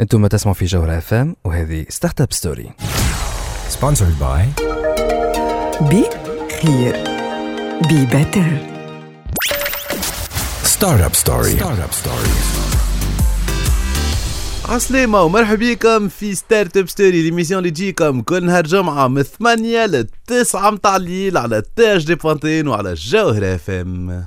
أنتم تسمعوا في جوهرة FM وهذه Startup Story Sponsored by بي خير be better Startup Story. Startup Story. عسلامة ومرحبا بكم في Startup Story l'émission اللي تجيكم كل نهار جمعة من 8 ل 9 متاع الليل على تاج دي point tn وعلى جوهرة FM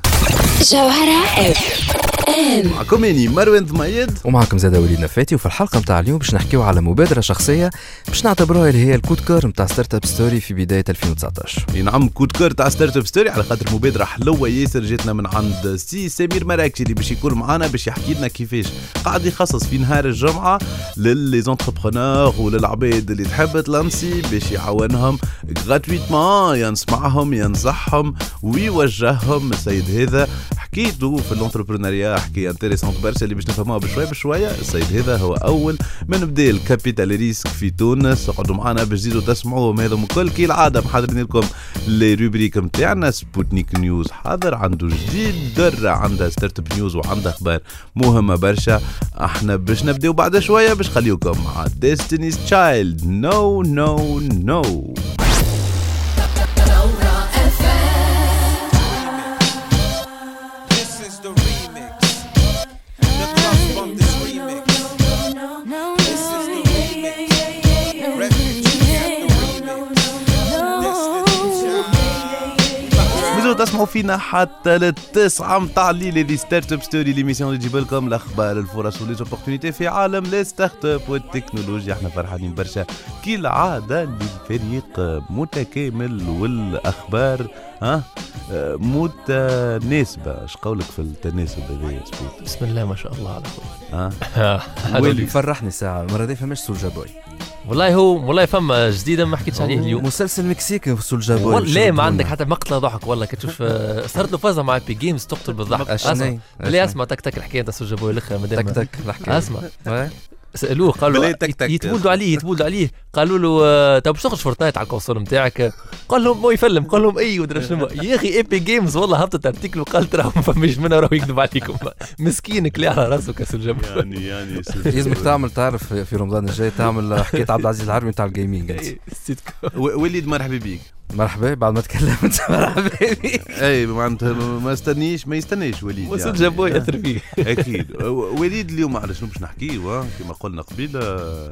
جوهرة اف معكم اني مروان ضميد ومعكم زاد وليد نفاتي وفي الحلقة متاع اليوم باش نحكيو على مبادرة شخصية باش نعتبروها اللي هي ال coup de cœur متاع Startup Story في بداية 2019 إي نعم coup de cœur تاع Startup Story على خاطر مبادرة حلوة ياسر جاتنا من عند سي سمير مراكشي اللي باش يكون معانا باش يحكي لنا كيفاش قاعد يخصص في نهار الجمعة ل les entrepreneurs وللعباد اللي تحب تلانسي باش يعاونهم gratuitement ينسمعهم ينصحهم ويوجههم. السيد هذا حكيته في ال entrepreneuriat حكي intéressante برشا اللي باش نفهموها بشوي بشوية. السيد هذا هو أول من بدأ ال capital risque في تونس. اقعدوا معنا باش تزيدوا تسمعوهم. هذا الكل كي العادة. محضرين لكم les rubriques نتاعنا Sputnik News حاضر عنده جديد درة عندها Startup News وعندها أخبار مهمة برشا. أحنا باش نبداو بعد شوية باش خليوكم مع Destiny's Child No No No تسمعوا فينا حتى للتسعة متاع الليل هذه Startup Story l'émission اللي تجيب لكم الاخبار الفرص و les opportunités في عالم les startups والتكنولوجيا إحنا فرحانين برشا. كي العادة للفريق متكامل والأخبار ها؟ متناسبة. اش قولك في التناسب هذايا بسم الله ما شاء الله على خويا ها؟ واللي فرحني ساعة المرة دي فماش Soulja Boy. والله هو والله فما جديدة ما حكيتش عليه اليوم. مسلسل مكسيكي بوي والله لا ما عندك حتى مقطع ضحك والله كتشوف آه، صارت له فازة مع بي جيمز تقتل بالضحك. أسمع. لا أسمع تك تك الحكاية تاع سوجا بوي الآخر تك تك الحكاية. أسمع. سألوه قالوا تك. يتولدوا عليه يتولدوا عليه. قالوا له آه، تو باش تخرج فورتنايت على الكونسول نتاعك قال لهم هو يفلم. قال لهم اي ودرا شنو. يا أخي ايبي جيمز والله هبطت ارتيكل وقال ترى ما فماش منها راهو يكذب عليكم. مسكينك اللي على راسه كسوجا بوي يعني يعني يلزمك تعمل تعرف في رمضان الجاي تعمل حكاية عبد العزيز العربي نتاع الجيمنج وليد مرحبا بيك. مرحبا بعد ما تكلمت مرحبا بك أي معناتها ما استنيش ما يستناش وليد boy يعني. اثر فيه أكيد. وليد اليوم على شنو باش نحكيو؟ كما قلنا قبيلة.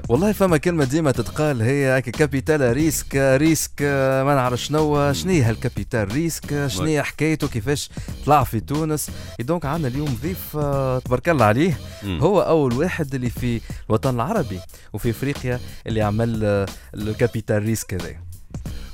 والله فما كلمة ديما تتقال هي capital risque risque ما نعرف شنو شنو هي هال capital risque شنو هي حكايته؟ كيفاش طلع في تونس؟ donc عندنا اليوم ضيف آه، تبارك الله عليه. هو أول واحد اللي في الوطن العربي وفي إفريقيا اللي عمل آه، ال capital risque هذا.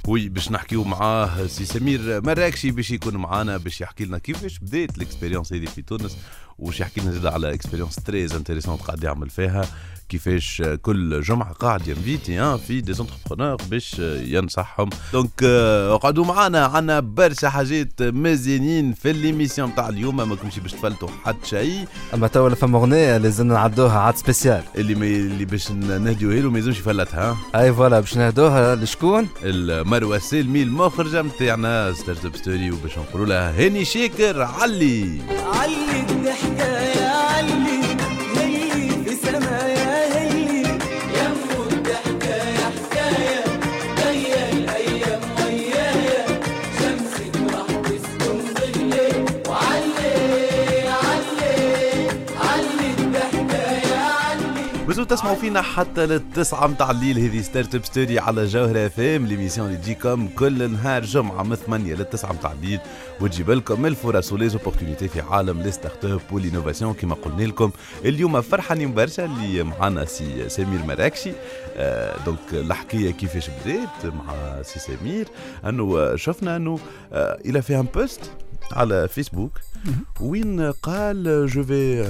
oui باش نحكيو معاه سي سمير. مراكشي باش يكون معانا باش يحكي لنا كيفاش بدات ال expérience هذه في تونس وش يحكي لنا على expérience très intéressante قاعد يعمل فيها. كيفاش كل جمعه قاعد ينفيتي ها في des entrepreneurs باش ينصحهم donc اقعدوا معانا عنا برشا حاجات مزيانين في l'émission تاع اليوم ما كنتش باش تفلتوا حتى شيء اما تو ولا فما اغنيه لازم نعدوها عاد spéciale اللي ما اللي باش نهديوها له ما يلزمش يفلتها ها اي voilà باش نهدوها لشكون المروه سلمي المخرجه نتاعنا Startup Story وباش نقولوا لها هاني شاكر علي علي الضحكة يا علي تسمعوا فينا حتى للتسعة متاع الليل. هذه Startup Story على جوهرة FM l'émission اللي تجيكم كل نهار جمعة من 8 للتسعة متاع الليل. وتجيب لكم الفرص و les opportunités في عالم les startups وال innovation كما قلنا لكم اليوم. فرحانين برشا اللي معنا سي سمير مراكشي. آه donc الحكاية كيفاش بدات مع سي سمير. انه شفنا انه آه il a fait un post على فيسبوك وين قال je vais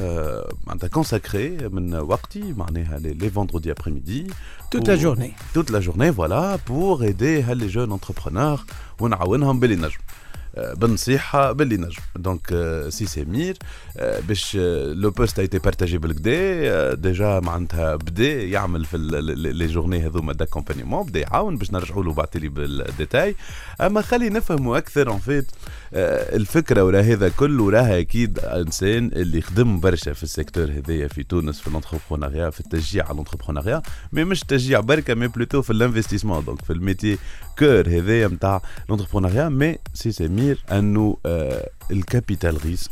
معناتها consacrer من وقتي معناها les vendredis après-midi Toute la journée. toute la journée voilà pour aider les jeunes entrepreneurs ونعاونهم باللي نجم. آه، بالنصيحه باللي نجم. Donc آه، سي سمير آه، باش le post était partagé بالكدا déjà معناتها بدا يعمل في les journées هذوما d'accompagnement بدا يعاون باش نرجعوا له بعث لي بال détail. أما خلي نفهموا أكثر en fait الفكرة ورا هذا كله راها أكيد إنسان اللي خدم برشا في ال secteur هذايا في تونس في ال entrepreneuriat في التشجيع على ال entrepreneuriat mais مش تشجيع بركة mais plutôt في ال investissement donc في ال métier cœur هذايا نتاع ال entrepreneuriat mais سي سمير انه آه الكابيتال ريسك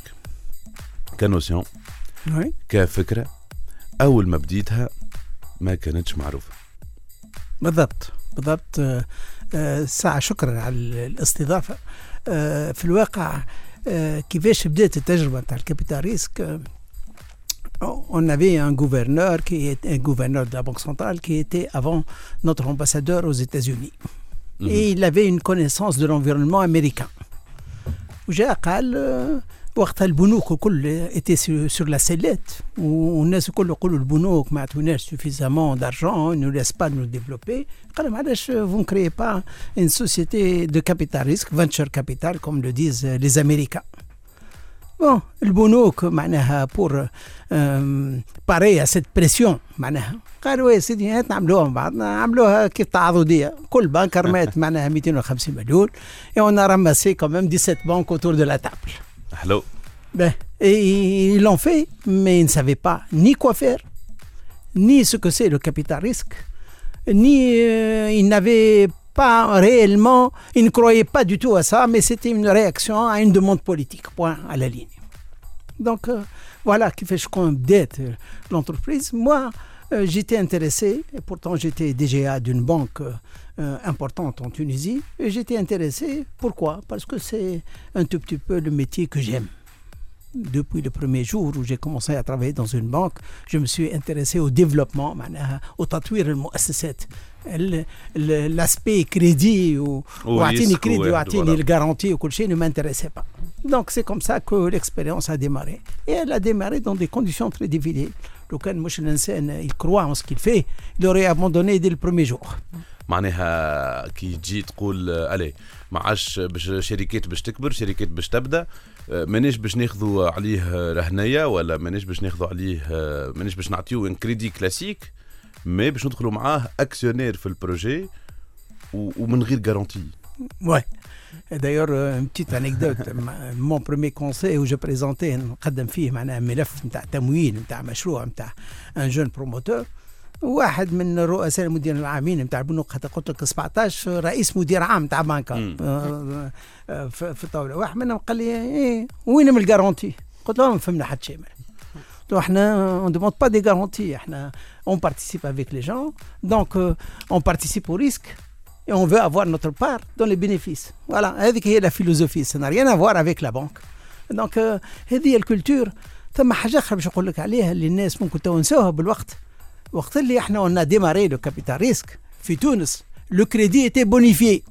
كنوسيون وي كفكره اول ما بديتها ما كانتش معروفه بالضبط بالضبط آه، آه، ساعة شكرا على الاستضافة آه، في الواقع آه، كيفاش بدات التجربة نتاع الكابيتال ريسك آه، on avait un gouverneur qui était un gouverneur de la Banque centrale qui était avant notre ambassadeur aux États-Unis. Et il avait une connaissance de l'environnement américain. وجاء قال وقتها البنوك الكل ايتي سور لا سيليت والناس الكل يقولوا البنوك ما عطوناش suffisamment d'argent nous laissent pas nous développer قال لهم علاش vous ne créez pas une société de capital risque venture capital comme le disent les Américains بون البنوك معناها بور باري سيت بريسيون معناها قالوا يا سيدي هات نعملوها مع بعضنا نعملوها كيف تعاضديه كل بنك رمات معناها 250 مليون et on a ramassé quand même 17 banques autour de la table حلو Ben, et ils l'ont fait, mais ils ne savaient pas ni quoi faire, ni ce que c'est le capital risque, ni euh, ils n'avaient pas réellement, ils ne croyaient pas du tout à ça, mais c'était une réaction à une demande politique, point à la ligne. Donc euh, voilà qui fait je compte d'être l'entreprise. Moi, euh, j'étais intéressé, et pourtant j'étais DGA d'une banque euh, euh, importante en Tunisie, et j'étais intéressé, pourquoi? Parce que c'est un tout petit peu le métier que j'aime. Depuis le premier jour où j'ai commencé à travailler dans une banque, je me suis intéressé au développement, au tatouir al-mu'assasat, l'aspect crédit و- واعطيني risque كريدي واحد واعطيني ولا. الجارانتي وكل شيء ne m'intéressait pas. Donc c'est comme ça que l'expérience a démarré. Et elle a démarré dans des conditions très difficiles. لو كان مش الانسان il croit en ce qu'il fait. Il aurait abandonné dès le premier jour. معناها كي تجي تقول آه، ألي ما عادش باش شركات باش تكبر شركات باش تبدأ آه، مانيش باش ناخذوا عليه رهنية ولا مانيش باش ناخذوا عليه آه، مانيش باش نعطيو un crédit classique mais باش ندخلوا معاه actionnaire في ال projet ومن غير garantie Ouais. D'ailleurs, euh, une petite anecdote. Mon premier conseil où je présentais نقدم فيه معناها ملف نتاع تمويل نتاع مشروع نتاع un jeune promoteur واحد من رؤساء المدير العامين نتاع البنوك حتى قلت لك 17 رئيس مدير عام نتاع مم. آه، آه، في الطاولة واحد منهم قال لي إيه وين من ال garantie؟ قلت له ما فهمنا حتى شيء قلت له إحنا on demande pas des garanties إحنا on participe avec les jeunes donc on participe au risque et on veut avoir notre part dans les bénéfices. Voilà, هذيك هي la philosophie, ça n'a rien à voir avec la banque. Donc euh, هذه هي ال culture ثم حاجة أخرى باش نقول لك عليها اللي الناس ممكن تو نساوها بالوقت وقت اللي إحنا قلنا démarré le capital risque في تونس le crédit était bonifié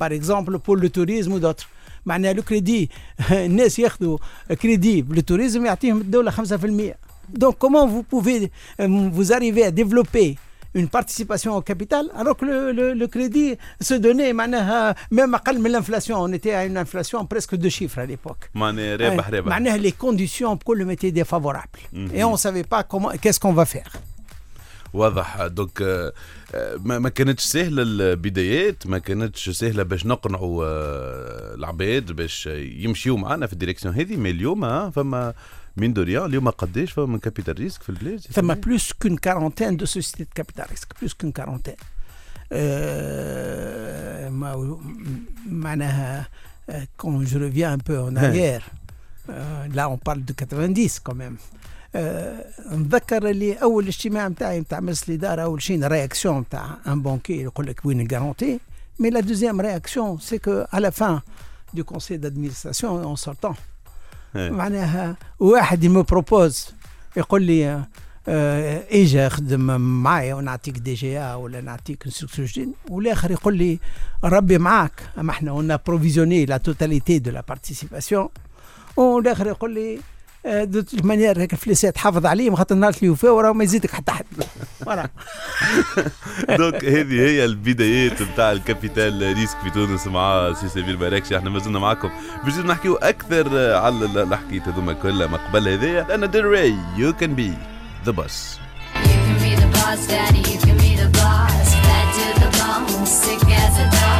par exemple pour le tourisme et d'autres معناها لو كريدي الناس ياخذوا كريدي بالتوريزم يعطيهم الدولة 5% Donc comment vous pouvez euh, vous arriver à développer une participation au capital alors que le, le, le crédit se donnait معناها même أقل من l'inflation on était à une inflation presque de chiffres à l'époque معناها رابح Ouais. رابح معناها les conditions pour le métier défavorables Mhm. et on savait pas comment qu'est-ce qu'on va faire واضح. Donc آه، آه، ما كانتش سهلة البدايات ما كانتش سهلة باش نقنعوا آه، العباد باش يمشيوا معنا في ال direction هذه. Mais اليوم فما من دوريا اليوم قداش فما من capital risque في البلاد؟ ثم plus qu'une quarantaine de sociétés de capital risque plus qu'une quarantaine. Euh, ما- معناها quand je reviens un peu en arrière euh, là on parle de 90 quand même. نتذكر اللي أول اجتماع نتاعي نتاع مجلس الإدارة أول شيء réaction نتاع un banquier يقول لك وين ال garantie mais la deuxième réaction c'est que à la fin du conseil d'administration en sortant إيه. معناها واحد il me propose يقول لي آه، اجا خدم معايا ونعطيك DGA ولا نعطيك instructeur جديد والآخر يقول لي ربي معاك. أما إحنا قلنا provisionner la totalité de la participation والآخر يقول لي آه، de toute manière هيك فليسات حافظ عليه خاطر النهار اللي يوفى وراه ما يزيدك حتى حد. donc هذه هي البدايات نتاع ال capital risque في تونس مع سي سمير مراكشي إحنا مازلنا معكم باش نحكيو أكثر على ال- الحكايات هذوما كلها ما قبل هذايا Lana Del Rey You can be the boss You can be the boss, daddy, you can be the boss. Bad to the bone, sick as a dog.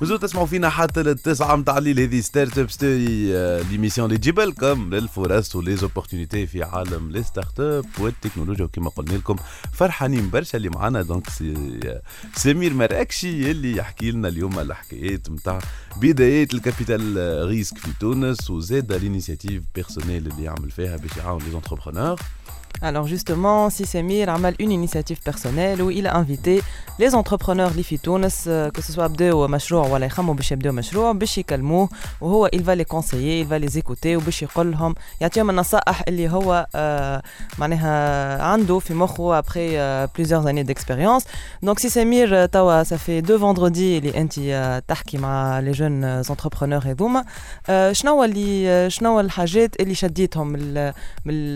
مازلتوا تسمعوا فينا حتى للتسعة متاع الليل. هذه Startup Story l'émission اللي تجيب لكم للفرص و les opportunités في عالم les startups والتكنولوجيا. وكما قلنا لكم فرحانين برشا اللي معنا donc سي سمير مراكشي اللي يحكي لنا اليوم الحكايات نتاع بدايات ال capital risque في تونس وزاد ال initiative personnelle اللي يعمل فيها باش يعاون les entrepreneurs Alors justement, Sissemir a mal une initiative personnelle où il a invité les entrepreneurs اللي في تونس euh, que ce soit بداو مشروع ولا يخموا باش يبداو مشروع باش يكلموه وهو il va les conseiller, il va les écouter وباش يقول لهم يعطيهم النصائح اللي هو آه معناها عنده في مخه après euh, plusieurs années d'expérience. Donc Sissemir euh, توا ça fait deux vendredis اللي انت آه، تحكي مع les jeunes entrepreneurs هذوما آه، شنو اللي آه، شنو الحاجات اللي شديتهم من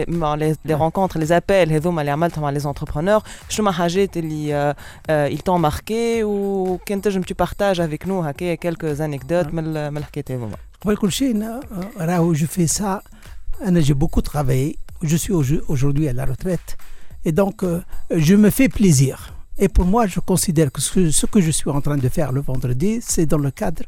ال- من ال- les- les les les rencontres les appels هذوما اللي عملتهم مع les entrepreneurs شنو ما حاجات اللي آه، آه، ils t'ont marqué وكان تنجم tu partages avec nous هكايا quelques anecdotes من ال- من الحكايات هذوما قبل كل شيء أنا- راهو je fais ça أنا j'ai beaucoup travaillé je suis au- aujourd'hui à la retraite et donc euh, je me fais plaisir et pour moi je considère que ce, que ce que je suis en train de faire le vendredi c'est dans le cadre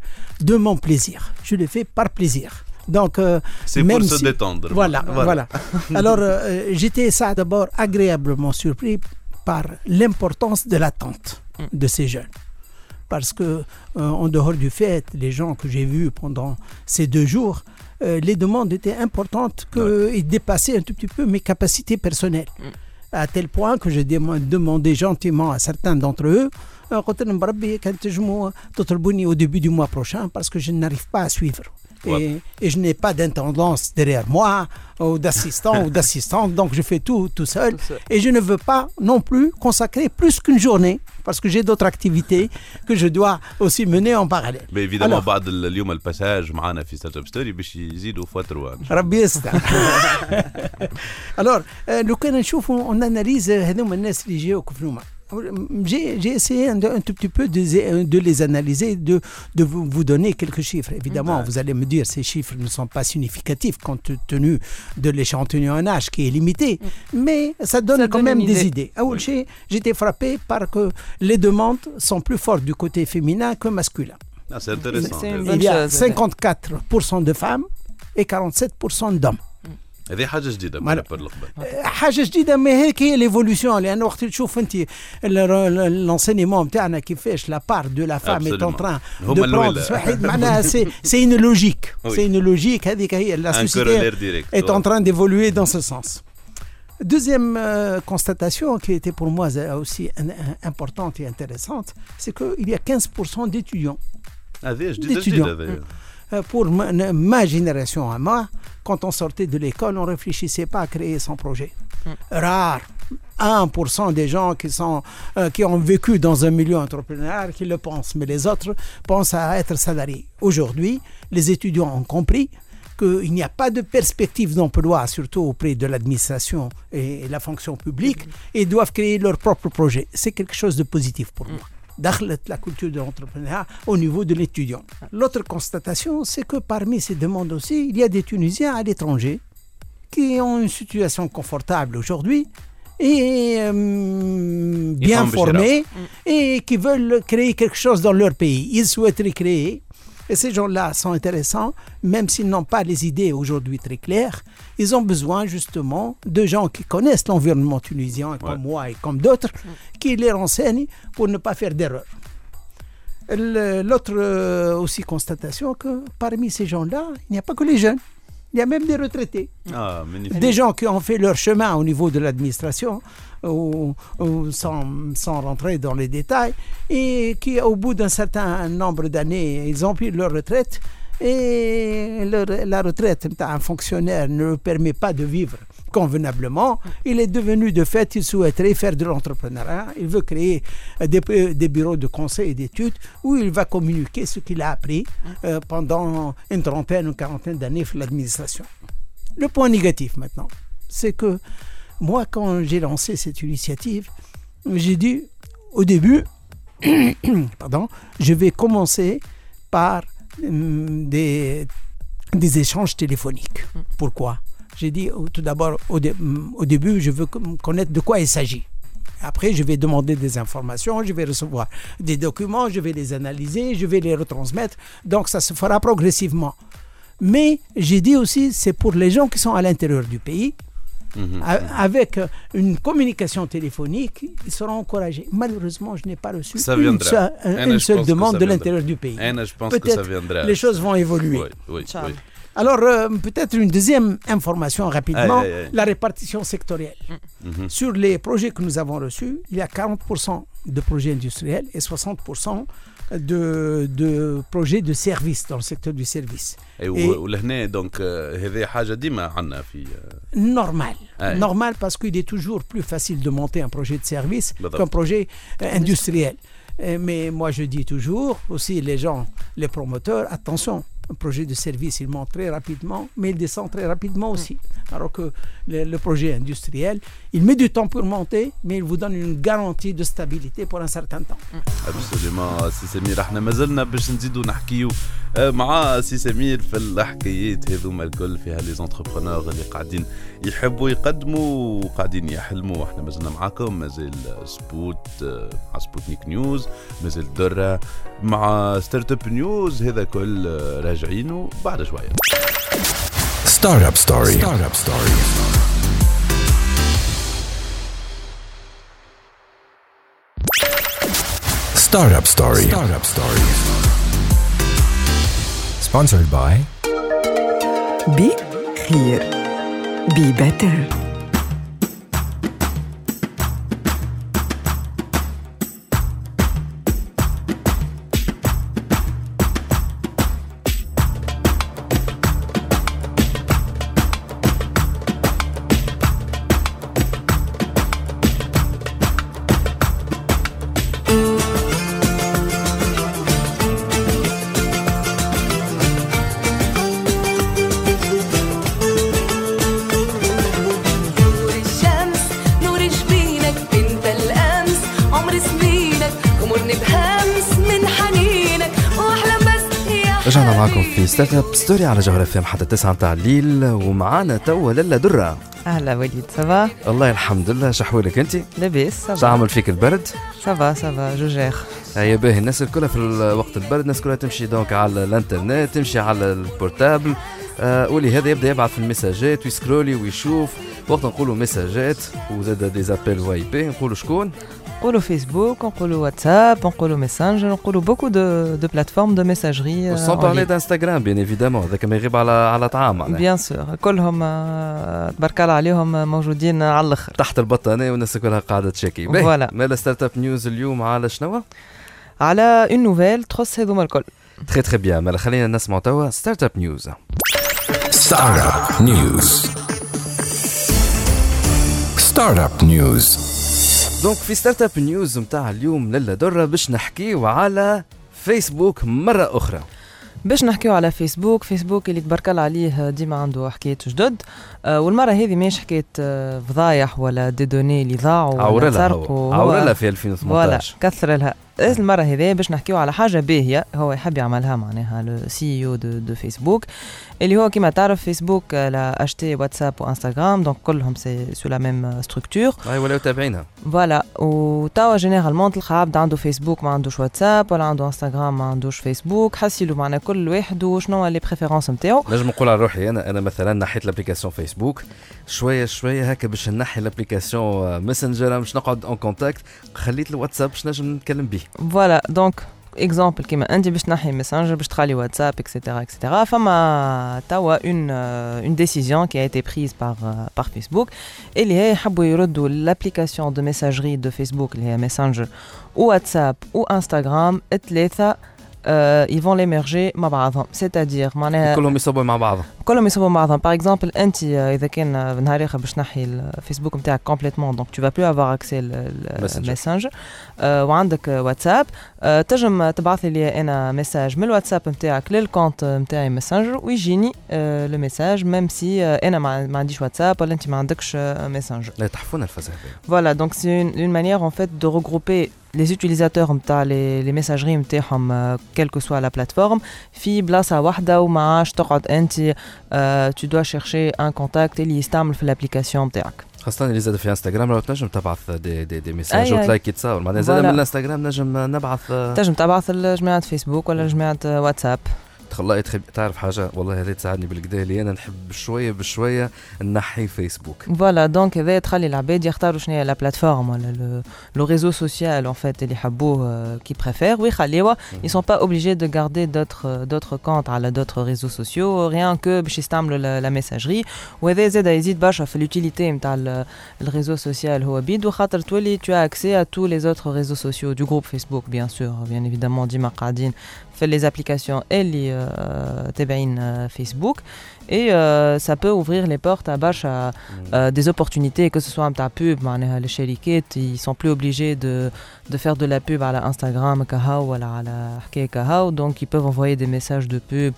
de mon plaisir je le fais par plaisir Donc, euh, c'est pour si... se détendre. Voilà, voilà. Alors, euh, j'étais ça d'abord agréablement surpris par l'importance de l'attente de ces jeunes. Parce que, euh, en dehors du fait, les gens que j'ai vus pendant ces deux jours, les demandes étaient importantes que, ouais. et dépassaient un tout petit peu mes capacités personnelles. Mm. À tel point que j'ai demandé gentiment à certains d'entre eux au début du mois prochain parce que je n'arrive pas à suivre Et, et je n'ai pas d'intendance derrière moi ou d'assistant ou d'assistante, donc je fais tout tout seul. Et je ne veux pas non plus consacrer plus qu'une journée parce que j'ai d'autres activités que je dois aussi mener en parallèle. Mais évidemment Alors- بعد اليوم الباساج معنا في ستارت اب ستوري باش يزيدوا فتروا ربي يستر alors euh, لو كان نشوفوا on analyse هذوما الناس اللي جاوا كفنوما j'ai essayé un, un tout petit peu de, de les analyser, de, de vous, vous donner quelques chiffres. Évidemment, vous allez me dire ces chiffres ne sont pas significatifs compte tenu de l'échantillonnage qui est limité, mais ça donne Ça quand donne même des idée. idées. À Oulché, j'étais frappé par que les demandes sont plus fortes du côté féminin que masculin. Ah, c'est intéressant. Il y a chose. 54% de femmes et 47% d'hommes. هذه حاجة جديدة Voilà. بالنسبة للقبل حاجة جديدة ما هيك هي l'évolution لأن وقت تشوف أنت l'enseignement نتاعنا كيفاش la part de la femme est en Absolument. train هما de الأولى. prendre واحد معناها c'est c'est une logique Oui. c'est une logique هذيك هي la Un société corollaire direct. est en ouais. train d'évoluer dans ce sens. Deuxième euh, constatation qui était pour moi euh, aussi un- un- importante et intéressante, c'est qu'il y a 15% d'étudiants. هذه جديده d'étudiants. Euh, pour ma, génération à moi, quand on sortait de l'école, on ne réfléchissait pas à créer son projet. Mmh. Rare. 1% des gens qui, sont, euh, qui ont vécu dans un milieu entrepreneurial qui le pensent, mais les autres pensent à être salariés. Aujourd'hui, les étudiants ont compris qu'il n'y a pas de perspective d'emploi, surtout auprès de l'administration et la fonction publique, mm-hmm. et doivent créer leur propre projet. C'est quelque chose de positif pour mm. moi la culture de l'entrepreneuriat au niveau de l'étudiant. L'autre constatation, c'est que parmi ces demandes aussi, il y a des Tunisiens à l'étranger qui ont une situation confortable aujourd'hui et euh, bien formés et qui veulent créer quelque chose dans leur pays. Ils souhaiteraient créer et ces gens-là sont intéressants, même s'ils n'ont pas les idées aujourd'hui très claires. Ils ont besoin justement de gens qui connaissent l'environnement tunisien, comme moi et comme d'autres, qui les renseignent pour ne pas faire d'erreurs. Le- L'autre euh, aussi constatation que parmi ces gens-là, il n'y a pas que les jeunes, il y a même des retraités. magnifique. Des gens qui ont fait leur chemin au niveau de l'administration, ou, sans, sans rentrer dans les détails, et qui, au bout d'un certain nombre d'années, ils ont pris leur retraite et la retraite d'un fonctionnaire ne permet pas de vivre convenablement. Il est devenu de fait, il souhaiterait faire de l'entrepreneuriat. Il veut créer des, euh, des bureaux de conseil et d'études où il va communiquer ce qu'il a appris euh, pendant une trentaine ou quarantaine d'années sur l'administration. Le point négatif maintenant, c'est que moi, quand j'ai lancé cette initiative, j'ai dit au début, pardon, je vais commencer par hum, des, des échanges téléphoniques. Pourquoi? J'ai dit tout d'abord, au, dé- au début, je veux connaître de quoi il s'agit. Après, je vais demander des informations, je vais recevoir des documents, je vais les analyser, je vais les retransmettre. Donc, ça se fera progressivement. Mais j'ai dit aussi, c'est pour les gens qui sont à l'intérieur du pays, Mhm. a- avec une communication téléphonique, ils seront encouragés. Malheureusement, je n'ai pas reçu Ça une seule, une demande de l'intérieur du pays. Anna, je pense que ça Peut-être viendra. les choses vont évoluer. Oui, oui, oui. Alors, euh, peut-être une deuxième information rapidement, la répartition sectorielle. Mhm. Sur les projets que nous avons reçus, il y a 40% de projets industriels et 60% de, de projets de service, dans le secteur du service. Et, et donc, Normal. Normal parce qu'il est toujours plus facile de monter un projet de service qu'un projet industriel. Mais moi, je dis toujours aussi les gens, les promoteurs, attention un projet de service, il monte très rapidement, mais il descend très rapidement aussi. Alors que le, le projet industriel, il met du temps pour monter, mais il vous donne une garantie de stabilité pour un certain temps. ابسوليومون سي سمير احنا مازلنا باش نزيدوا نحكيو آه، مع سي سمير في الحكايات هذوما الكل فيها لي زونتربرونور اللي قاعدين يحبوا يقدموا وقاعدين يحلموا إحنا مازلنا معاكم مازال سبوت آه، مع Sputnik News مازال درة مع Startup News هذا كل آه، راجعينه بعد شوية Startup Story. Startup Story. Startup Story. Startup Story. Sponsored by بي خير بي بيتر Startup Story على جوهر إف إم حتى 9 متاع الليل ومعانا توا لالا درة. أهلا وليد ça va الله الحمد لله شحوالك انت؟ لاباس شو ça va عامل فيك البرد؟ ça va ça va je gère هيا باهي الناس الكلها في ال- وقت البرد الناس كلها تمشي donc على الإنترنت تمشي على ال portable آه ولي هذا يبدأ يبعث في ال messageات وي scrolli ويشوف. وقت نقولوا messageات وزاد des appels وAPI نقولوا شكون نقولوا فيسبوك نقولوا واتساب نقولوا ميسنجر نقولوا beaucoup de de plateformes de messagerie sans parler d'Instagram bien évidemment هذاك ما يغيب على على طعام معناها bien sûr كلهم آه، تبارك الله عليهم موجودين على الآخر تحت البطانيه والناس كلها قاعدة تchecki باهي، voilà. مالا Startup News اليوم على شنو على une nouvelle تخص هذوما الكل très très bien مالا خلينا نسمعوا توا ستارت اب نيوز Startup News. Startup News. donc في Startup News نتاع اليوم لالا درة باش نحكيو على فيسبوك مرة أخرى باش نحكيو على فيسبوك فيسبوك اللي تبارك الله عليه ديما عنده حكايات جدد والمرة هذه ماهيش حكاية آه فضايح ولا des données اللي ضاعوا ولا هو- عورلها في voilà 2018 كثر لها. المرة هذه باش نحكيو على حاجة باهية هو يحب يعملها معناها le CEO de, de فيسبوك اللي هو كيما تعرف فيسبوك il a acheté واتساب وانستغرام donc كلهم c'est sous la même structure هاي ولاو تابعينها. voilà وتوا généralement تلقى عبد عنده فيسبوك ما عندوش واتساب ولا عنده انستغرام ما عندوش فيسبوك حسيلو معنا كل واحد وشنو les préférences نتاعو. نجم نقول على روحي أنا أنا مثلا نحيت l'application فيسبوك شوية شوية هكا باش نحي l'application ماسنجر باش نقعد en contact خليت الواتساب باش نجم نتكلم به؟ voilà donc exemple كيما انت باش تنحي ميسنجر باش تخلي واتساب et cetera et cetera فما توا une une décision qui était prise par par فيسبوك اللي هي يحبوا يردوا les applications de messagerie de فيسبوك اللي هي ميسنجر واتساب وانستغرام الثلاثه euh, ils vont les merger مع بعضهم c'est-à-dire معناها كلهم يصبوا مع بعضهم كلهم يصبوا مع بعضهم par exemple انت آه، اذا كان آه، نهار اخر باش تنحي الفيسبوك نتاعك complètement donc tu vas plus avoir accès Messenger. الماسنجر وعندك آه، واتساب آه، تنجم تبعث لي أنا message من الواتساب نتاعك لل compte نتاعي ماسنجر ويجيني آه، le message même si آه، أنا ما ما عنديش واتساب ولا انت ما عندكش آه، ماسنجر لا تحفونا الفزه Voilà, donc c'est une, une manière en fait de regrouper les utilisateurs متاع les, les messageries نتاعهم euh, quelle que soit la plateforme. في بلاصة واحدة وما عادش تقعد انت euh, tu dois chercher un contact اللي يستعمل في ال application نتاعك خاصة اللي زاد في انستغرام لو تنجم تبعث دي دي, دي ميساج أي أي. وتliki تصور معناها زاد Voilà. من الانستغرام نجم نبعث تنجم تبعث لجماعة فيسبوك ولا جماعة واتساب. والله تحب تعرف حاجة والله هذه تساعدني بالكدا اللي أنا نحب بشوية بشوية نحي فيسبوك voilà donc هذا تخلي العباد يختاروا شنو هي la plateforme ولا le le réseau social en fait اللي يحبوه qu'il préfère ويخليوه ils sont pas obligés de garder d'autres d'autres comptes على d'autres réseaux sociaux rien que باش يستعملوا la la messagerie وهذا زاد يزيد برشا في l'utilité نتاع ال réseau social هو بيد وخاطر تولي tu as accès à tous les autres réseaux sociaux du groupe Facebook bien sûr bien évidemment ديما قاعدين في les applications اللي آه، تابعين آه، فيسبوك et euh, ça peut ouvrir les portes à برشا euh, des opportunités que ce soit نتاع pub معناها الشركات ils sont plus obligés de de faire de la pub على انستغرام كهو ولا على حكايه كهو donc ils peuvent envoyer des messages de pub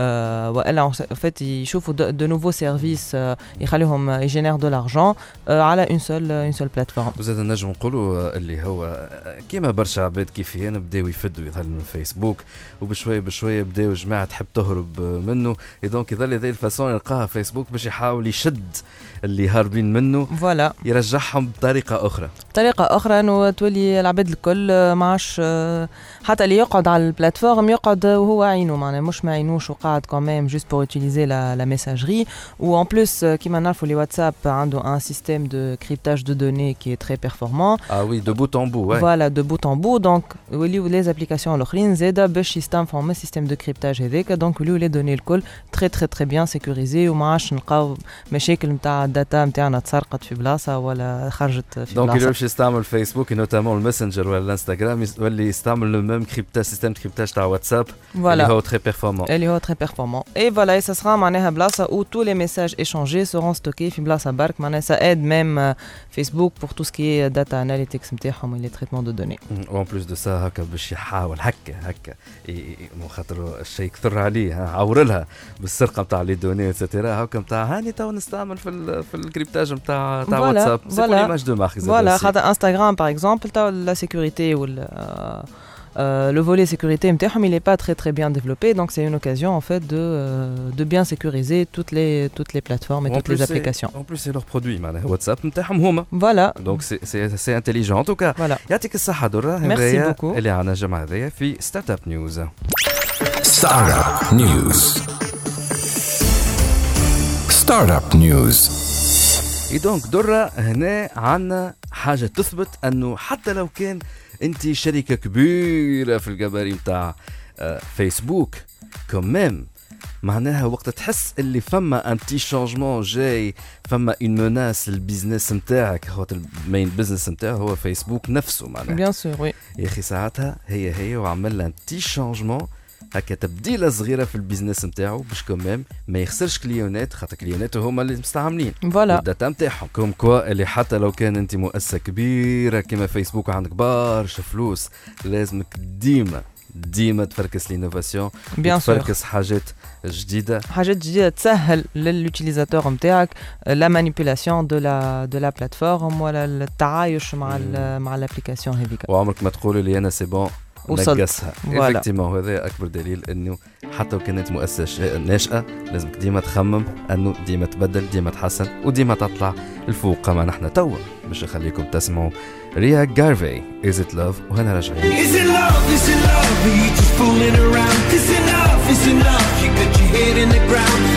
euh, والا en fait يشوفوا de, de nouveaux services euh, يخليهم يجينير de l'argent euh, على une seule une seule plateforme وزاد نجم نقولوا اللي هو كيما برشا عباد كيفي انا بداو يفدوا يظهر من الفيسبوك وبشويه بشويه بداو جماعه تحب تهرب منه دونك يظل هذه الفاسون يلقاها فيسبوك باش يحاول يشد اللي هاربين منه. voilà. يرجعهم بطريقة أخرى. طريقة أخرى أنه تولي العباد الكل آه، ما عادش آه، حتى اللي يقعد على ال plateforme يقعد وهو عينه معناها مش ما عينوش وقاعد quand même juste pour utiliser la, la messagerie. Ou en plus آه، كيما نعرفوا لي واتساب عنده un système de cryptage de données qui est très performant. آه oui de bout en bout voilà de bout en bout donc يوليو les applications الاخرين زاده باش يستنفعوا من ال système de cryptage هذاك donc يوليو les données الكل très très très bien sécurisées وما عادش نلقاو مشاكل نتاع ال data نتاعنا تسرقت في بلاصه ولا خرجت في donc اللي بلاصه باش يستعمل فيسبوك notamment الماسنجر ولا الانستغرام يس- يولي يستعمل le même crypta système cryptage تاع واتساب اللي voilà هو très performant اللي هو très performant et voilà ça sera معناها بلاصه où tous les messages échangés seront stockés. في بلاصه برك معناها ça aide même فيسبوك pour tout ce qui est data analytics نتاعهم و les traitements de données. اون بلوس دو سا هكا باش يحاول هكا هكا ي- ي- مو خاطر الشيء كثر عليه ها، عور لها بالسرقه نتاع لي دوني اتسيتيرا هكا نتاع هاني تو نستعمل في ال في الكريبتاج نتاع تاع Voilà, واتساب سي voilà. بور ليماج دو مارك Voilà, خاطر Instagram par exemple, t'as la sécurité ou le, euh, euh, le volet sécurité MTHM, il n'est pas très très bien développé, donc c'est une occasion en fait de, euh, de bien sécuriser toutes les, toutes les plateformes et toutes les applications. En plus, c'est leur produit, معناها واتساب نتاعهم هما. Voilà, Donc c'est c'est c'est intelligent. En tout cas, voilà. يعطيك الصحة درة. Merci هذايا beaucoup. اللي عنا الجمعة هذايا في ستارت اب نيوز. Startup News. Startup News. اي دونك درة هنا حاجة تثبت أنه حتى لو كان أنت شركة كبيرة في الجباري متاع آه، فيسبوك quand même معناها وقت تحس اللي فما un petit changement جاي فما une menace لل business نتاعك هو ال main business نتاعه هو فيسبوك نفسه معناها Bien sûr, oui. يا أخي ساعتها هي هي وعمل لها petit changement هكا تبديلة صغيرة في ال business نتاعو باش quand même ما يخسرش clientات خاطر clientات هما اللي مستعملين. Voilà. ال data نتاعهم comme quoi اللي حتى لو كان أنت مؤسسة كبيرة كما فيسبوك وعندك برشا فلوس لازمك ديما ديما تفركس l'innovation. تفركس حاجات جديدة. حاجات جديدة تسهل لل utilisateur نتاعك la manipulation de la de la plateforme ولا التعايش مع مع ال application هذيك وعمرك ما تقولي لي أنا c'est bon وصلت. نقصها. effectivement هذا أكبر دليل إنه حتى لو كانت مؤسسه ناشئة لازمك ديما تخمم أنه ديما تبدل ديما تحسن وديما تطلع الفوق كما نحن توا باش نخليكم تسمعوا ريا جارفي از ات لاف وهنا راجعين Is it love? Is it love? Are you just fooling around? Is enough? Is enough? You got your head in the ground.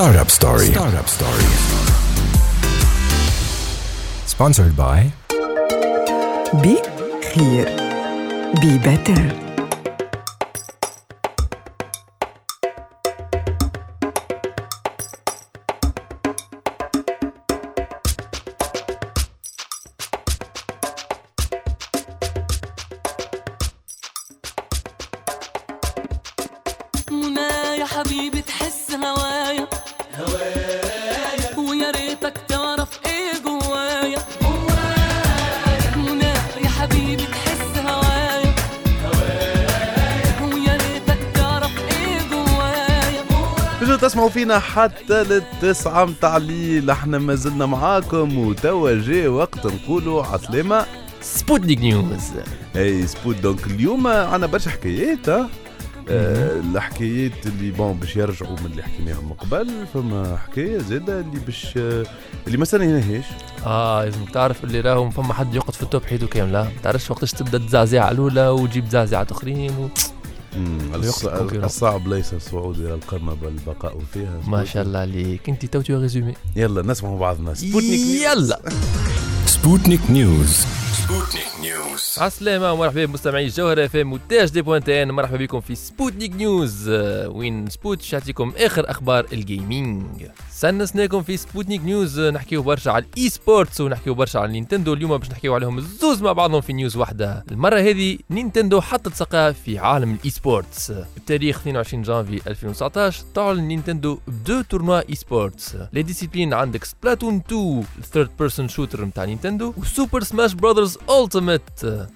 Startup Story. Startup Story. Sponsored by Be Here. Be Better. فينا حتى للتسعة متاع الليل. إحنا ما زلنا معاكم وتوا جاي وقت نقولوا عسلامة سبوتنيك نيوز. اي سبوت. donc اليوم عندنا برشا حكايات؟ آه، الحكايات اللي بون باش يرجعوا من اللي حكيناهم من قبل فما حكاية زادة اللي باش آه، اللي ما سنيناهاش آه لازم تعرف اللي راهم فما حد يقعد في ال top حياته كامله ما تعرفش وقتاش تبدأ الزعزعه الأولى وتجيب زعزعات أخرين و... الصعب ليس الصعود إلى القمة بل البقاء فيها. ما شاء الله عليك. انت t'as tout résumé. يلا نسمعوا بعضنا. سبوتنيك. يلا. سبوتنيك نيوز. سبوتنيك نيوز. عسلامة ومرحبا بمستمعي الجوهرة اف ام وتاج دي point tn مرحبا بكم في سبوتنيك نيوز آه، وين سبوت يعطيكم آخر أخبار ال gaming سنسناكم في سبوتنيك نيوز آه، نحكيو برشا على ال e-sports ونحكيو برشا على Nintendo اليوم باش نحكيو عليهم الزوز مع بعضهم في news واحدة. المرة هذه Nintendo حطت ساقها في عالم ال e-sports بتاريخ 22 جانفي 2019 تعلن Nintendo ب deux tournois e-sports les disciplines عندك Splatoon 2 ال third person shooter نتاع نينتندو و Super Smash Brothers Ultimate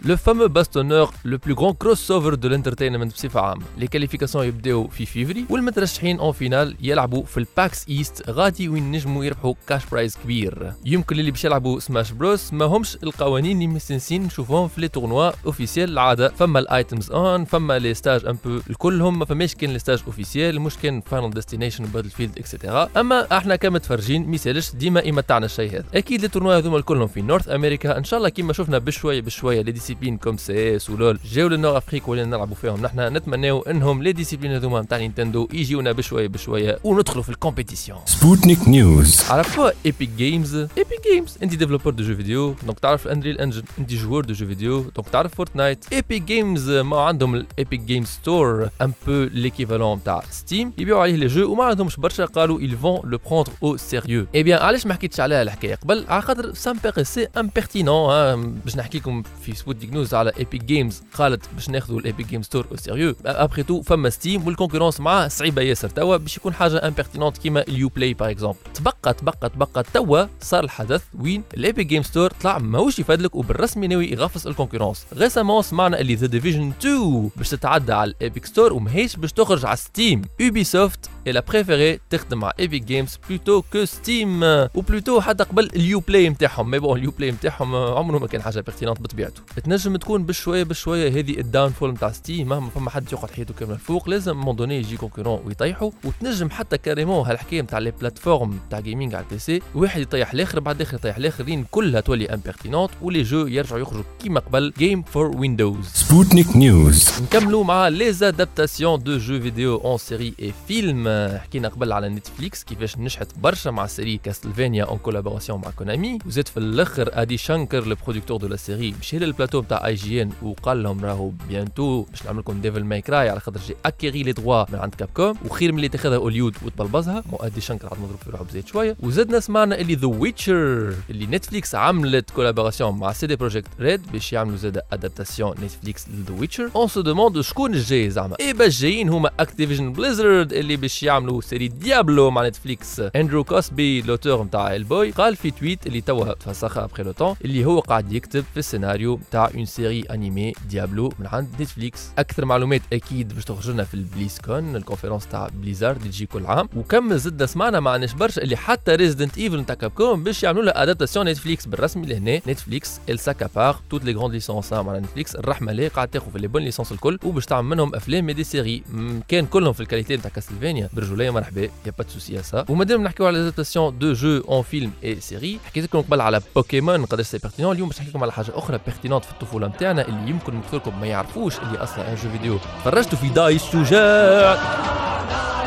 le fameux bastonneur le plus grand cross-over de ال entertainment بصفه عامه les qualifications يبداو في فيفري والمترشحين en finale يلعبوا في ال PAX East غادي وين نجموا يربحوا cash prize كبير يمكن اللي باش يلعبوا Smash Bros ما همش القوانين اللي مستنسين نشوفوهم في les tournois officiels العاده فما ال items on فما les stages un peu الكلهم ما فماش كان les stages officiels مش كان Final Destination Battlefield et cetera اما إحنا كمتفرجين ميسالش ديما يمتعنا الشيء هذا أكيد les tournois هذوما الكلهم في North America ان شاء الله كيما شفنا بشويه بشويه les disciplines comme CS و LoL جاو لل Nord Afrique ولينا نلعبوا فيهم نحن نتمناو انهم les disciplines هذوما نتاع Nintendo يجيونا بشويه بشويه وندخلوا في ال compétition سبوتنيك نيوز عرفوا Epic Games Epic Games انت développeur de jeux vidéo donc تعرف Unreal Engine انت joueur de jeux vidéo donc تعرف Fortnite Epic Games ما عندهم ال Epic Games Store un peu l'équivalent تاع Steam يبيعوا عليه les jeux وما عندهمش برشا قالوا ils vont le prendre au sérieux. eh bien علاش ما حكيتش عليها الحكاية قبل على خاطر ça me paraissait impertinent باش نحكي لكم في سبوت نيوز على Epic Games قالت باش ناخذوا ال Epic Games Store au sérieux après tout فما Steam وال concurrence معاه صعيبة ياسر. توا باش يكون حاجة impertinente كيما ال Uplay par exemple تبقى تبقى تبقى توا صار الحدث وين ال Epic Games Store طلع ماهوش يفادلك وبالرسمي ناوي يغفص ال concurrence récemment سمعنا اللي The Division 2 باش تتعدى على ال Epic Store وماهيش باش تخرج على Steam Ubisoft elle a préféré تخدم مع Epic Games plutôt que Steam و plutôt حتى قبل ال Uplay نتاعهم mais bon ال Uplay نتاعهم عمره ما كان حاجة pertinente بطبيعته. تنجم تكون بشوية بشوية هذه ال downfall نتاع Steam مهما فما حد يقعد حياته كامله الفوق لازم moment donné يجي concurrent ويطيحوا وتنجم حتى carrément هالحكاية نتاع les plateformes نتاع gaming على ال PC واحد يطيح الآخر بعد الآخر يطيح الاخرين كلها تولي impertinente و les jeux يرجعوا يخرجوا كيما قبل Games for Windows سبوتنيك نيوز نكملوا مع les adaptations de jeux vidéo en séries et films حكينا قبل على Netflix كيفاش نجحت برشا مع série Castlevania en collaboration مع Konami وزاد في الآخر Adi Shankar le producteur de la série مشى للبلاتو نتاع IGN وقال لهم راهو bientôt باش نعمل لكم Devil May Cry على خاطر j'ai acquéri les droits من عند Capcom وخير من اللي تاخذها هوليود وتبلبزها mais Adi Shankar عاد مضروب في روحه بزيت شوية. وزادنا سمعنا اللي The Witcher اللي Netflix عملت collaboration مع CD Projekt Red باش يعملوا زاد adaptation Netflix ل The Witcher on se demande شكون الجاي زعما. اي باش جايين هما Activision Blizzard اللي باش يعملوا série Diablo مع Netflix Andrew Cosby l'auteur نتاع Hellboy قال في tweet اللي توا تفسخها après le اللي هو قاعد يكتب في السيناريو نتاع une série animée Diablo من عند Netflix أكثر معلومات أكيد باش تخرج لنا في ال BlizzCon ال conférence تاع Blizzard اللي تجي كل عام وكم زدنا سمعنا مع ناش برشا اللي حتى Resident Evil نتاع Capcom باش يعملوا لها adaptation Netflix بالرسمي لهنا Netflix elle s'accapare toutes les grandes licences مع Netflix الرحمة ليه قاعد تاخذ في les bonnes licences الكل وباش تعمل منهم أفلام des séries كان كلهم في ال qualité نتاع Castlevania برجولية مرحبا y a pas souci ça ومادام نحكيو على l'adaptation de jeux en films et séries حكيت لكم قبل على بوكيمون قداش c'est pertinent اليوم باش نحكي لكم على حاجة أخرى pertinente في الطفولة نتاعنا اللي يمكن كثيركم ما يعرفوش اللي أصلا un jeu vidéo. فرجتوا في داي الشجاع.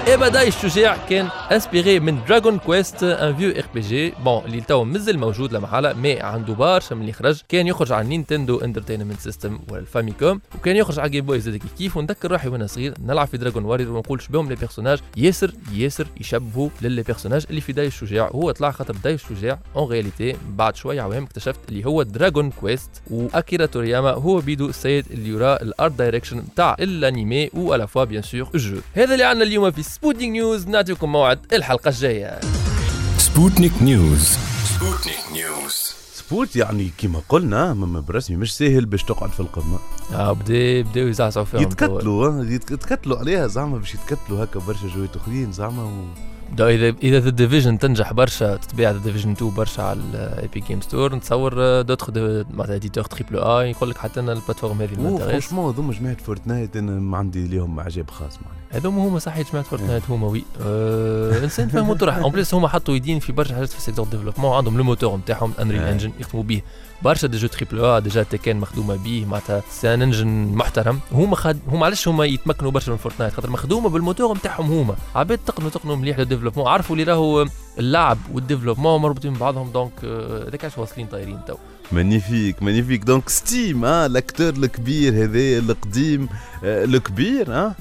ابدا الشجاع؟ كان inspiré من Dragon Quest un vieux RPG bon اللي تو مازال موجود لمحالة mais عنده برشا من اللي خرج. كان يخرج على Nintendo Entertainment System وال Famicom وكان يخرج على Game Boy زاد كيف ونذكر روحي وأنا صغير نلعب في Dragon Warrior ونقول شبهم les personnages ياسر ياسر يشبهوا ل les personnages اللي في داي الشجاع. هو طلع خاطر داي الشجاع en réalité بعد شوية عوام اكتشفت اللي هو Dragon Quest واكيرا تورياما هو بيدو السيد اللي يرى ال art direction تاع الانيمي و à la fois bien sûr الجو هذا اللي عندنا اليوم في سبوتينغ نيوز نعطيكم موعد الحلقة الجاية. سبوتنيك نيوز سبوتنيك نيوز سبوت يعني كما قلنا برسمي مش سهل باش تقعد في القمة. آه بدا بداو يزعزعوا فيهم. يتكتلوا يتك- يتكتلوا عليها زعما باش يتكتلوا هكا برشا جويت أخرين زعما و... دا اذا إذا The Division تنجح برشا تتباع The Division 2 برشا على ال Epic Games Store نتصور دوتخ معناتها éditeurs triple A يقول لك حتى أنا ال plateforme هذه m'intéresse franchement هذوما جماعة Fortnite أنا ما عندي ليهم أعجاب خاص معناها. هذوما هما صحيح جماعة Fortnite هما oui أه انسان فاهم moteur en plus هما حطوا يدين في برشا حاجات في ال secteur développement عندهم le moteur نتاعهم Unreal آه. engine يخدموا به برشا des jeux triple A déjà Tekken مخدومة به معناتها c'est un engine محترم. هما خد هما علاش هما يتمكنوا برشا من Fortnite؟ خاطر مخدومة بالموتور نتاعهم هما. عباد تقنوا تقنوا مليح لل développement عرفوا اللي راهو اللعب وال développement مربوطين ببعضهم donc آه، هذاك علاش واصلين طايرين تو. magnifique magnifique donc Steam ها ال acteur الكبير هذا القديم آه، الكبير ها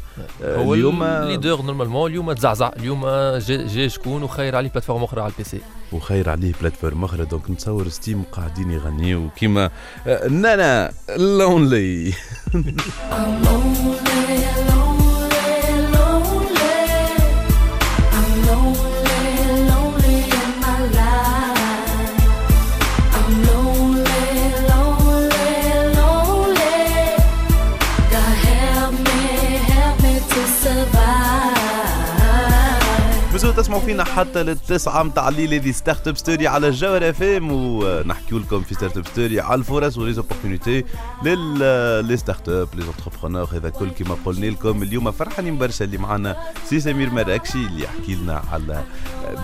آه، هو اليوم ال leader normalement اليوم تزعزع اليوم جا, جا شكون؟ وخير عليه plateforme أخرى على ال PC وخير عليه plateforme أخرى. donc نتصور Steam قاعدين يغنيو كيما آه، نانا lonely تسمعوا فينا حتى للتسعة متاع الليل هذه Startup Story على الجوهرة FM ونحكيو لكم في Startup Story على الفرص و les opportunités les start-up les entrepreneurs هذا كل كما قلنا لكم. اليوم فرحانين برشا اللي معنا سي سمير مراكشي اللي يحكي لنا على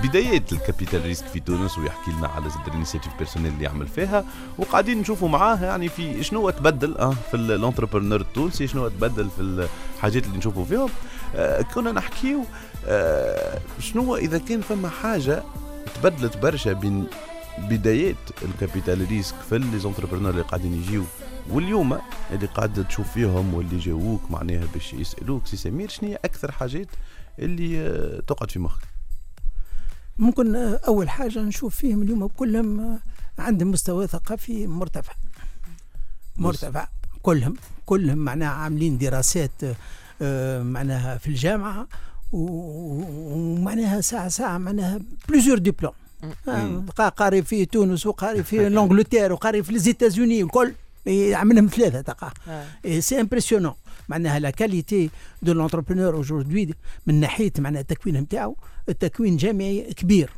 بدايات ال capital risque في تونس ويحكي لنا على زاد ال initiative personnelle اللي يعمل فيها. وقاعدين نشوفوا معاه يعني في شنو تبدل آه في ال entrepreneur التونسي شنو تبدل في الحاجات اللي نشوفوا فيهم. آه كنا نحكيو آه شنو إذا كان فما حاجة تبدلت برشا بين بدايات ال capital risque في les entrepreneurs اللي قاعدين يجيو واليوم اللي قاعد تشوف فيهم واللي جاووك معناها باش يسألوك سي سمير شنو هي أكثر حاجات اللي آه، تقعد في مخك؟ ممكن آه، أول حاجة نشوف فيهم اليوم كلهم عندهم مستوى ثقافي مرتفع. مرتفع. كلهم كلهم معناها عاملين دراسات معناها في الجامعة ومعناها ساعة ساعة معناها plusieurs diplômes. مم. قاري في تونس وقاري في l'Angleterre وقاري في les États-Unis والكل عملهم ثلاثة تقع. c'est impressionnant. معناها la qualité de l'entrepreneur aujourd'hui من ناحية معناها التكوين نتاعو التكوين جامعي كبير.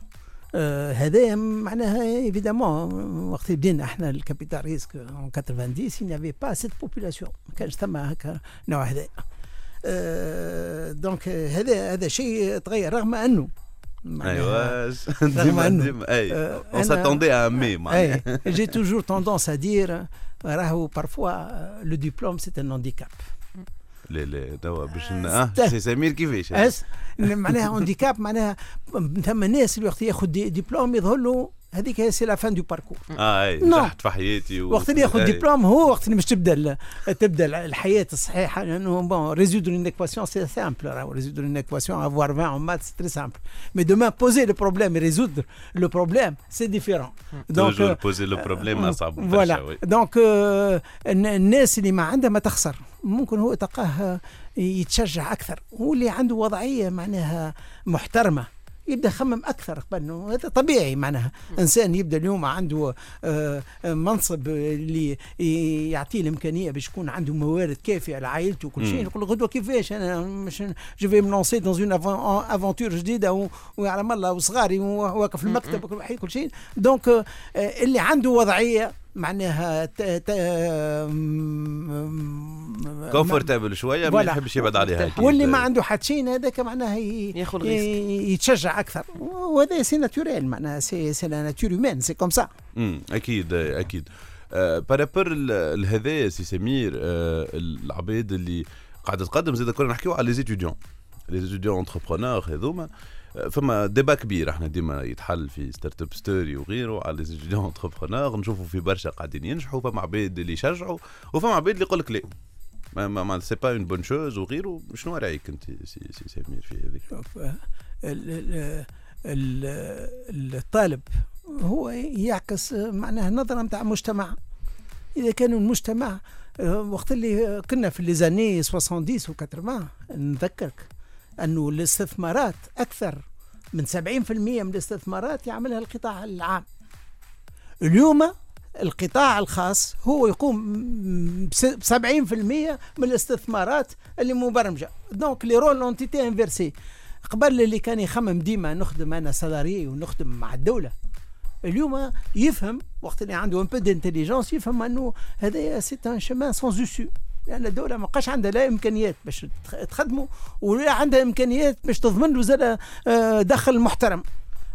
آه هذا معناها évidemment وقت اللي بدينا إحنا ال capital risque 90 n'avait pas cette population ما كانش ثم هكا نوع هذا. آه donc هذا هذا شيء تغير رغم أنه. معناها- ايوا رغم ديما أنه، ديما أي. آه، on أنا- s'attendait à mais معناها. et j'ai toujours tendance à dire راهو parfois le diplôme c'est un handicap لا لا توا باش ن- آه است- سي سمير كيفاش؟ اس معناها handicap معناها ثم ناس اللي وقت ياخذ دي- ديبلوم يظهر له هذيك c'est la fin de parcours. آه أي نو. نجحت في حياتي و- وقت اللي ياخذ. ديبلوم هو وقت اللي باش تبدا تبدا الحياة الصحيحة لأنه bon résoudre une équation c'est simple راهو résoudre une équation avoir 20 en maths c'est très simple. Mais demain poser le problème et résoudre le problème c'est différent. toujours euh, poser le problème اصعب voilà. donc الن- الناس اللي ما عندها ما تخسر ممكن هو تلقاه يتشجع أكثر. واللي عنده وضعية معناها محترمة. يبدأ يخمم أكثر قبل هذا طبيعي معناها. إنسان يبدأ اليوم عنده آه، آه، منصب اللي ي- يعطيه الإمكانية باش يكون عنده موارد كافية لعائلته وكل شيء. يقول غدوة كيفاش؟ أنا مش je vais me lancer dans une aventure جديدة و- ويعلم الله وصغاري واقف في المكتب وكل شيء donc آه، اللي عنده وضعية معناها ت- ت- م- confortable شوية ما. يحبش يبعد عليها أكيد. واللي ما عنده حد شيء هذاك معناها. يتشجع أكثر وهذا c'est naturel معناها c'est c'est la nature humaine c'est comme ça أكيد أكيد آه، par rapport ال- الهذايا سي سمير آه، العباد اللي قاعدة تقدم زاد كنا نحكيو على les étudiants les étudiants entrepreneurs هذوما آه، فما débat كبير. إحنا ديما يتحل في Startup Story وغيره على les entrepreneurs. نشوفوا في برشا قاعدين ينجحوا فما عباد اللي يشجعوا وفما عباد اللي يقول لك لا. ما ما, ما c'est pas une bonne chose وغيره. شنو رأيك أنت سي, سي سمير في هذه؟ شوف ال- ال- ال- الطالب هو يعكس معناها نظرة نتاع مجتمع. إذا كان المجتمع آه، وقت اللي كنا في les années 70 و 80 نذكرك. أنه الاستثمارات أكثر من 70% من الاستثمارات يعملها القطاع العام. اليوم القطاع الخاص هو يقوم ب 70% من الاستثمارات اللي مبرمجة. donc les rôles ont été inversés قبل اللي كان يخمم ديما نخدم أنا salarié ونخدم مع الدولة. اليوم يفهم وقت اللي عنده un peu d'intelligence يفهم أنه هذايا c'est un chemin sans issue لأن الدولة ما بقاش عندها لا إمكانيات باش تخ- تخدمه ولا عندها إمكانيات باش تضمن له زاد آه، دخل محترم.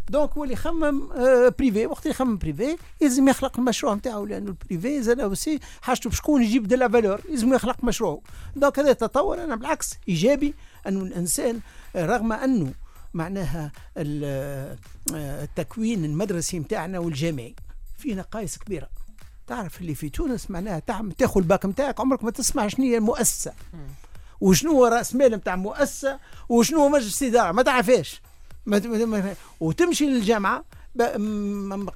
donc هو اللي يخمم آه، privé وقت اللي يخمم privé يلزم يخلق المشروع نتاعو لأنه ال privé زاد aussi حاجته بشكون يجيب de la valeur يلزم يخلق مشروعه donc هذا تطور أنا بالعكس إيجابي انه الإنسان آه، رغم أنه معناها ال- آه، التكوين المدرسي نتاعنا والجامعي في نقائص كبيرة. تعرف اللي في تونس معناها تعمل تاخذ الباك نتاعك عمرك ما تسمع شنو هي المؤسسة. وشنو هو رأس مال نتاع مؤسسة وشنو هو مجلس إدارة ما ما- وتمشي للجامعة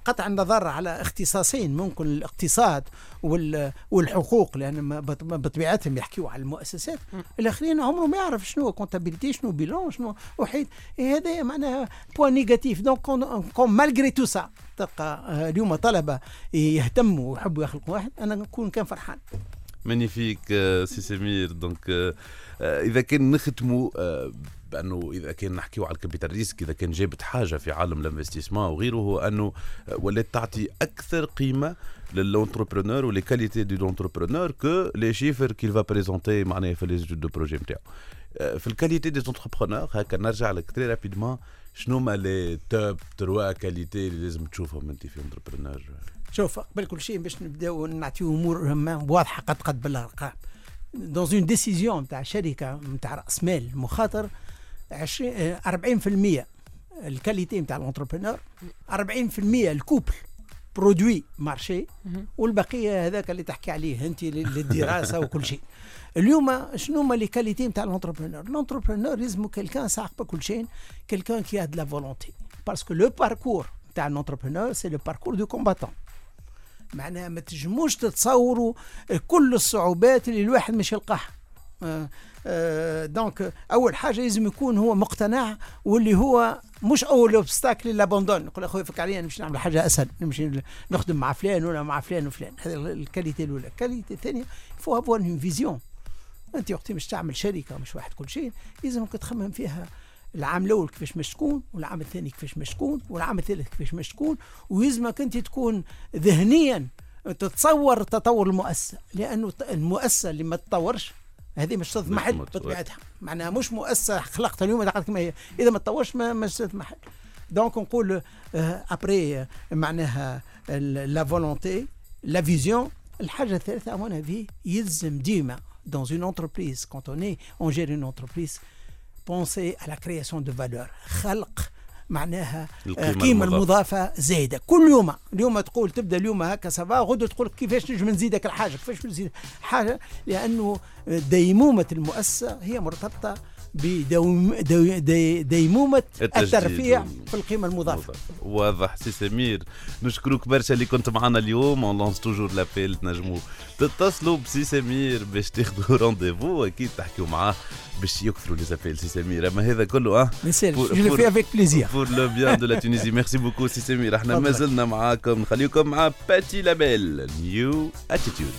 قطع النظر على اختصاصين ممكن الاقتصاد وال- والحقوق لأن بطبيعتهم يحكيوا على المؤسسات. الأخرين عمره ما يعرف شنو comptabilité شنو bilan شنو وحيد. هذا معناها point négatif donc quand malgré tout ça تلقى اليوم طلبة يهتموا ويحبوا يخلقوا واحد أنا نكون كان فرحان. magnifique آه، سي سمير. donc آه، آه، إذا كان نختموا بأنه إذا كان نحكيو على ال capital risque إذا كان جابت حاجة في عالم ال investissement وغيره هو أنه ولات تعطي أكثر قيمة ل l'entrepreneur و les qualités de l'entrepreneur que les chiffres qu'il va présenter معناها في les deux projets نتاعو في ال qualité des entrepreneurs هكا نرجع لك très rapidement شنو ما les top trois qualités اللي لازم تشوفهم أنت في entrepreneur شوف قبل كل شيء باش نبداو نعطيو أمور واضحة قد قد بالأرقام. dans une décision نتاع شركة نتاع رأس مال مخاطر 20 آه، 40% ال qualité نتاع ال entrepreneur 40% ال couple produit marché والبقية هذاك اللي تحكي عليه أنت لل- للدراسة وكل شيء. اليوم شنو هما les qualités نتاع ال entrepreneur ال entrepreneur لازم quelqu'un سابق كل شيء quelqu'un qui a de la volonté. parce que le parcours نتاع ال entrepreneur c'est le parcours du combattant. معناها ما تجموش تتصوروا كل الصعوبات اللي الواحد مش يلقاها. آه، آه، donc أول حاجة لازم يكون هو مقتنع واللي هو مش أول obstacle l'abandon نقول اخويا فك عليا نمشي نعمل حاجة أسهل. نمشي نخدم مع فلان ولا مع فلان وفلان. هذه ال qualité الأولى. ال qualité الثانية faut avoir une vision أنت وقت مش تعمل شركة مش واحد كل شيء. لازمك تخمم فيها. العام الأول كيفاش باش تكون والعام الثاني كيفاش باش تكون والعام الثالث كيفاش باش تكون. ويلزمك أنت تكون ذهنيا تتصور تطور المؤسسة. لأنه المؤسسة اللي ما تطورش هذه مش تضمحل مت- بطبيعتها. معناها مش مؤسسه خلقتها اليوم كما هي. إذا ما تطورش ما مش تضمحل donc نقول après معناها la volonté la vision الحاجة الثالثة à mon avis يلزم ديما dans une entreprise quand on est on gère une entreprise penser à la création de valeur. خلق معناها القيمة القيمة المضافة. المضافة زايدة كل يوم اليوم تقول تبدأ اليوم هكا ça va غدوة تقول كيفاش نجم نزيدك الحاجة كيفاش نزيد حاجة لأنه ديمومة المؤسسة هي مرتبطة التجديد الترفيع في القيمة المضافة. واضح سي سمير. نشكروك برشا اللي كنت معنا اليوم. on lance toujours l'appel تنجموا تتصلوا بسي سمير باش تاخذوا rendez-vous أكيد تحكيوا معاه باش يكثروا les appels سي سمير أما هذا كله آه؟ je fais avec plaisir pour le bien de la Tunisie merci beaucoup سي سمير. إحنا. مازلنا معاكم. نخليكم مع Patti LaBelle New Attitude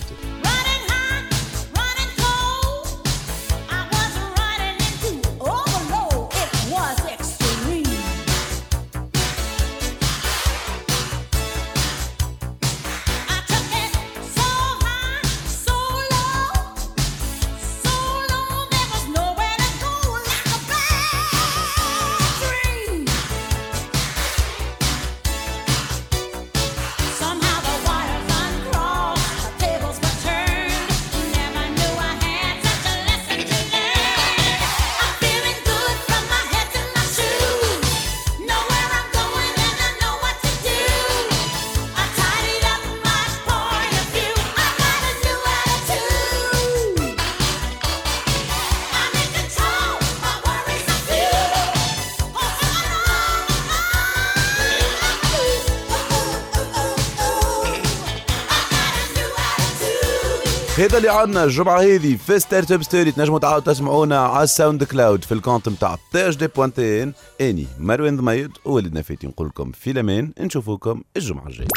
هذا اللي عندنا الجمعة هذه في Startup Story تنجموا تعاودوا تسمعونا على ال SoundCloud في ال compte نتاع THD point tn أني مروان ضميد ووليد نفاتي نقول لكم في الأمان. نشوفوكم الجمعة الجاية.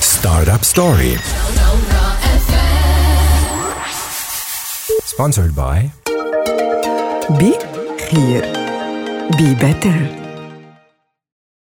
Startup Story. Sponsored by be خير be better